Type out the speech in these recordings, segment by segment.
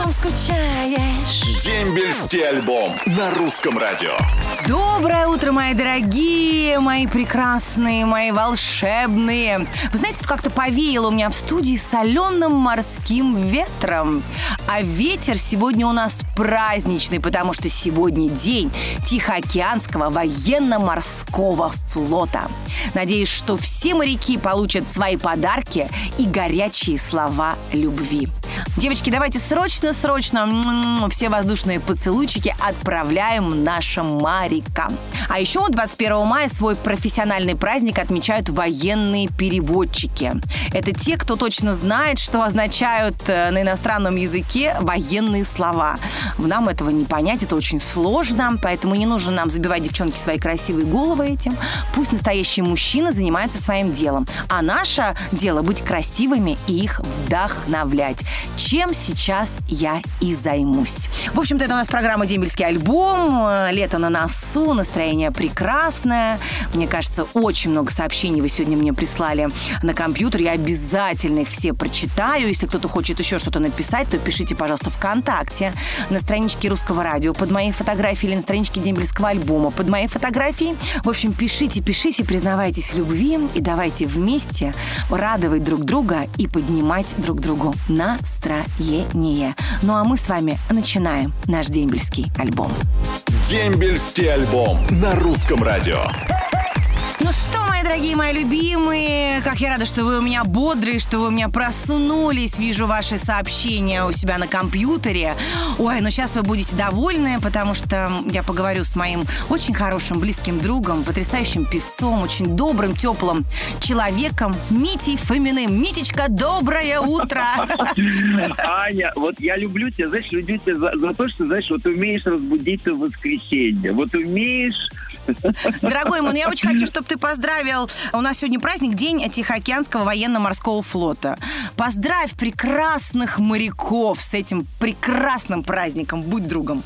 Потом скучаешь. Дембельский альбом на русском радио. Доброе утро, мои дорогие, мои прекрасные, мои волшебные. Вы знаете, тут как-то повеяло у меня в студии соленым морским ветром. А ветер сегодня у нас праздничный, потому что сегодня день Тихоокеанского военно-морского флота. Надеюсь, что все моряки получат свои подарки и горячие слова любви. Девочки, давайте срочно-срочно все воздушные поцелуйчики отправляем нашим морякам. А еще 21 мая свой профессиональный праздник отмечают военные переводчики. Это те, кто точно знает, что означают э, на иностранном языке военные слова. Нам этого не понять, это очень сложно, поэтому не нужно нам забивать девчонки свои красивые головы этим. Пусть настоящие мужчины занимаются своим делом. А наше дело быть красивыми и их вдохновлять чем сейчас и займусь. В общем-то, это у нас программа «Дембельский альбом». Лето на носу, настроение прекрасное. Мне кажется, очень много сообщений вы сегодня мне прислали на компьютер. Я обязательно их все прочитаю. Если кто-то хочет еще что-то написать, то пишите, пожалуйста, ВКонтакте, на страничке Русского радио, под моей фотографией или на страничке Дембельского альбома, под моей фотографией. В общем, пишите, пишите, признавайтесь в любви и давайте вместе радовать друг друга и поднимать друг другу настроение. Ну а мы с вами начинаем наш дембельский альбом. Дембельский альбом на русском радио. Дорогие, мои любимые, как я рада, что вы у меня бодрые, что вы у меня проснулись. Вижу ваши сообщения у себя на компьютере. Ой, ну сейчас вы будете довольны, потому что я поговорю с моим очень хорошим, близким другом, потрясающим певцом, очень добрым, теплым человеком Митей Фоминым. Митечка, доброе утро! Аня, вот я люблю тебя, знаешь, люблю тебя за, за то, что, знаешь, вот умеешь разбудиться в воскресенье. Вот умеешь Дорогой мой, ну я очень хочу, чтобы ты поздравил. У нас сегодня праздник, День Тихоокеанского военно-морского флота. Поздравь прекрасных моряков с этим прекрасным праздником. Будь другом.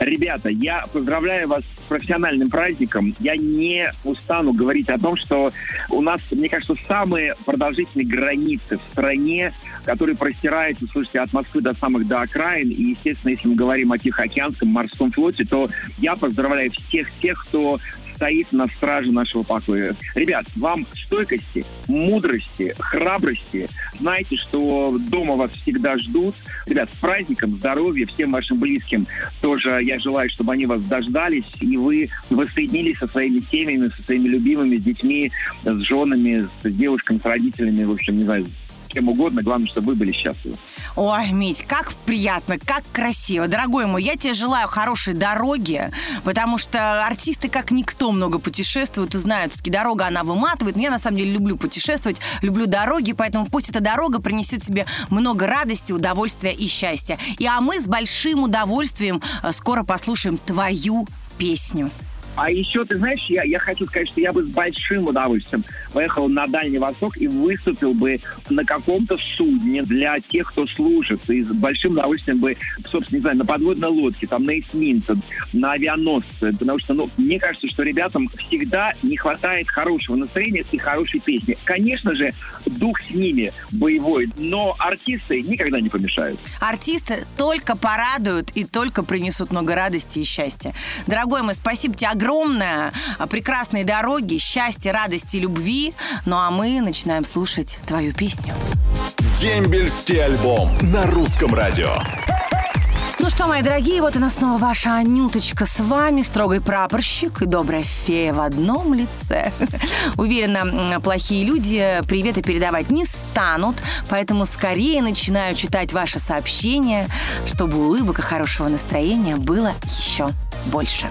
Ребята, я поздравляю вас с профессиональным праздником. Я не устану говорить о том, что у нас, мне кажется, самые продолжительные границы в стране, которые простираются, слушайте, от Москвы до самых до окраин. И, естественно, если мы говорим о Тихоокеанском морском флоте, то я поздравляю всех тех, кто стоит на страже нашего покоя. Ребят, вам стойкости, мудрости, храбрости. Знайте, что дома вас всегда ждут. Ребят, с праздником, здоровья всем вашим близким. Тоже я желаю, чтобы они вас дождались, и вы воссоединились со своими семьями, со своими любимыми, с детьми, с женами, с девушками, с родителями, в общем, не знаю, кем угодно. Главное, чтобы вы были счастливы. Ой, Мить, как приятно, как красиво. Дорогой мой, я тебе желаю хорошей дороги, потому что артисты как никто много путешествуют и знают, все-таки дорога, она выматывает. Но я, на самом деле, люблю путешествовать, люблю дороги, поэтому пусть эта дорога принесет тебе много радости, удовольствия и счастья. И а мы с большим удовольствием э, скоро послушаем твою песню. А еще, ты знаешь, я, я хочу сказать, что я бы с большим удовольствием поехал на Дальний Восток и выступил бы на каком-то судне для тех, кто служит. И с большим удовольствием бы, собственно, не знаю, на подводной лодке, там, на эсминце, на авианосце. Потому что, ну, мне кажется, что ребятам всегда не хватает хорошего настроения и хорошей песни. Конечно же, дух с ними боевой, но артисты никогда не помешают. Артисты только порадуют и только принесут много радости и счастья. Дорогой мой, спасибо тебе огромное. Прекрасной дороги, счастья, радости, любви. Ну а мы начинаем слушать твою песню. Дембельский альбом на русском радио. Ну что, мои дорогие, вот она снова ваша Анюточка с вами, строгой прапорщик и добрая фея в одном лице. Уверена, плохие люди приветы передавать не станут, поэтому скорее начинаю читать ваши сообщения, чтобы улыбок и хорошего настроения было еще больше.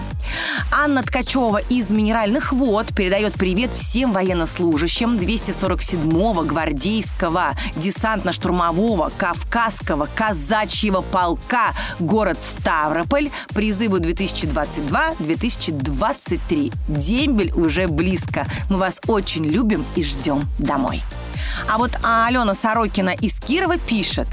Анна Ткачева из «Минеральных вод» передает привет всем военнослужащим 247-го гвардейского десантно-штурмового Кавказского казачьего полка город Ставрополь призыву 2022-2023. Дембель уже близко. Мы вас очень любим и ждем домой. А вот Алена Сорокина из Кирова пишет.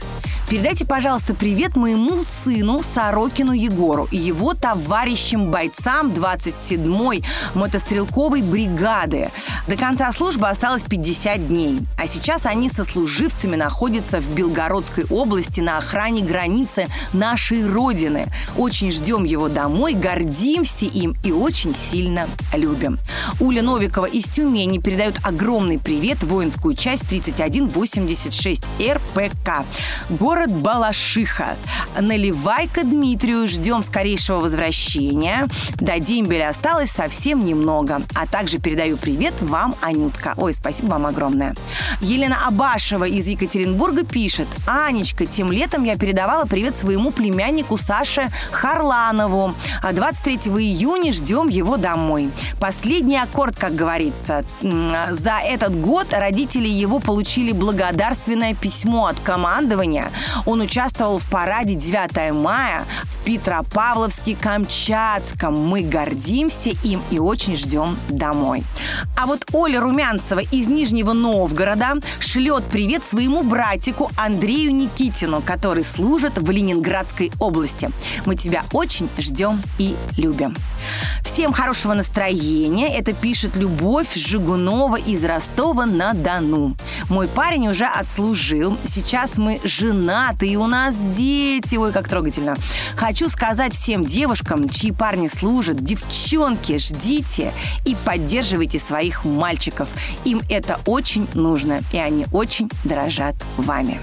Передайте, пожалуйста, привет моему сыну Сорокину Егору и его товарищам-бойцам 27-й мотострелковой бригады. До конца службы осталось 50 дней, а сейчас они со служивцами находятся в Белгородской области на охране границы нашей Родины. Очень ждем его домой, гордимся им и очень сильно любим. Уля Новикова из Тюмени передает огромный привет воинскую часть 3186 РПК. Город город Балашиха. Наливай-ка Дмитрию, ждем скорейшего возвращения. До дембеля осталось совсем немного. А также передаю привет вам, Анютка. Ой, спасибо вам огромное. Елена Абашева из Екатеринбурга пишет. Анечка, тем летом я передавала привет своему племяннику Саше Харланову. 23 июня ждем его домой. Последний аккорд, как говорится. За этот год родители его получили благодарственное письмо от командования. Он участвовал в параде 9 мая. в Петропавловске-Камчатском. Мы гордимся им и очень ждем домой. А вот Оля Румянцева из Нижнего Новгорода шлет привет своему братику Андрею Никитину, который служит в Ленинградской области. Мы тебя очень ждем и любим. Всем хорошего настроения. Это пишет Любовь Жигунова из Ростова-на-Дону. Мой парень уже отслужил. Сейчас мы женаты, и у нас дети. Ой, как трогательно. Хочу сказать всем девушкам, чьи парни служат, девчонки, ждите и поддерживайте своих мальчиков. Им это очень нужно, и они очень дорожат вами.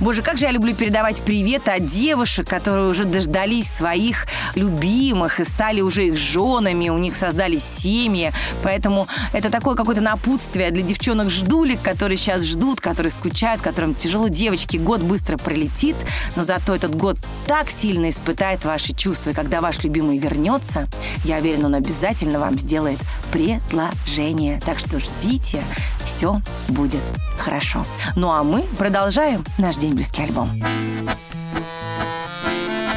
Боже, как же я люблю передавать привет от девушек, которые уже дождались своих любимых и стали уже их женами, у них создались семьи. Поэтому это такое какое-то напутствие для девчонок-ждулек, которые сейчас ждут, которые скучают, которым тяжело. Девочки, год быстро пролетит, но зато этот год так сильно испытает ваши чувства. И когда ваш любимый вернется, я уверена, он обязательно вам сделает предложение. Так что ждите, все будет хорошо. Ну а мы продолжаем наш дембельский альбом.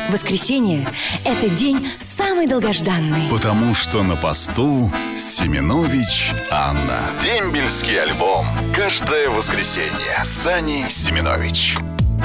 Воскресенье – это день самый долгожданный. Потому что на посту Семенович Анна. Дембельский альбом. Каждое воскресенье. Сани Семенович.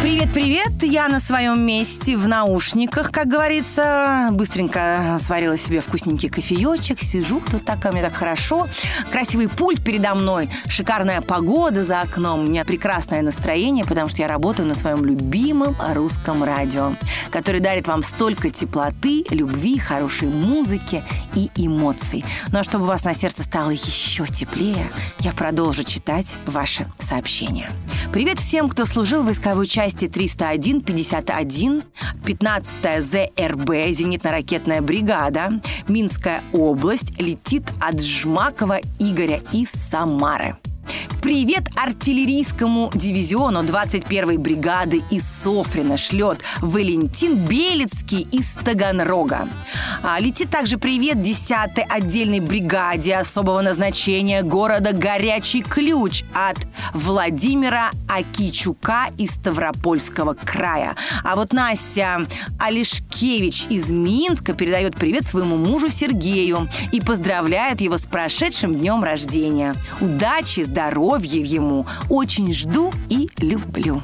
Привет-привет! Я на своем месте, в наушниках, как говорится. Быстренько сварила себе вкусненький кофеечек, сижу, тут так, мне так хорошо. Красивый пульт передо мной, шикарная погода за окном. У меня прекрасное настроение, потому что я работаю на своем любимом русском радио, который дарит вам столько теплоты, любви, хорошей музыки и эмоций. Ну а чтобы у вас на сердце стало еще теплее, я продолжу читать ваши сообщения. Привет всем, кто служил в войсковой части части 301-51, 15-я ЗРБ, зенитно-ракетная бригада, Минская область, летит от Жмакова Игоря из Самары. Привет артиллерийскому дивизиону 21-й бригады из Софрина шлет Валентин Белецкий из Таганрога. А, летит также привет 10-й отдельной бригаде особого назначения города Горячий Ключ от Владимира Акичука из Ставропольского края. А вот Настя Алишкевич из Минска передает привет своему мужу Сергею и поздравляет его с прошедшим днем рождения. Удачи, здоровья ему. Очень жду и люблю.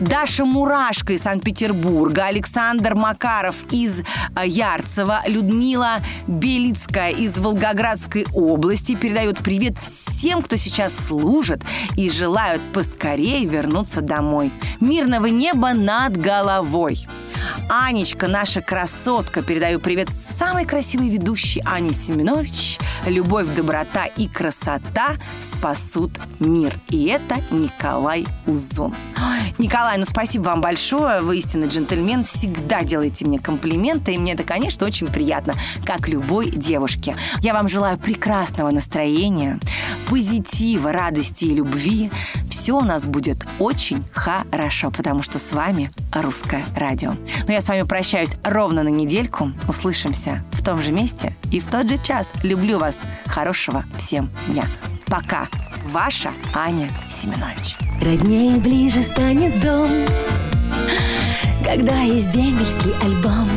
Даша Мурашко из Санкт-Петербурга, Александр Макаров из а, Ярцева, Людмила Белицкая из Волгоградской области передают привет всем, кто сейчас служит и желают поскорее вернуться домой. Мирного неба над головой. Анечка, наша красотка, передаю привет самой красивой ведущей Ане Семенович. Любовь, доброта и красота спасут мир. И это Николай Узун. Николай, ну спасибо вам большое. Вы истинный джентльмен. Всегда делаете мне комплименты. И мне это, конечно, очень приятно, как любой девушке. Я вам желаю прекрасного настроения, позитива, радости и любви. Все у нас будет очень хорошо, потому что с вами Русское радио. Но я с вами прощаюсь ровно на недельку. Услышимся в том же месте и в тот же час. Люблю вас. Хорошего всем дня. Пока. Ваша Аня Семенович. Роднее ближе станет дом, когда есть дембельский альбом.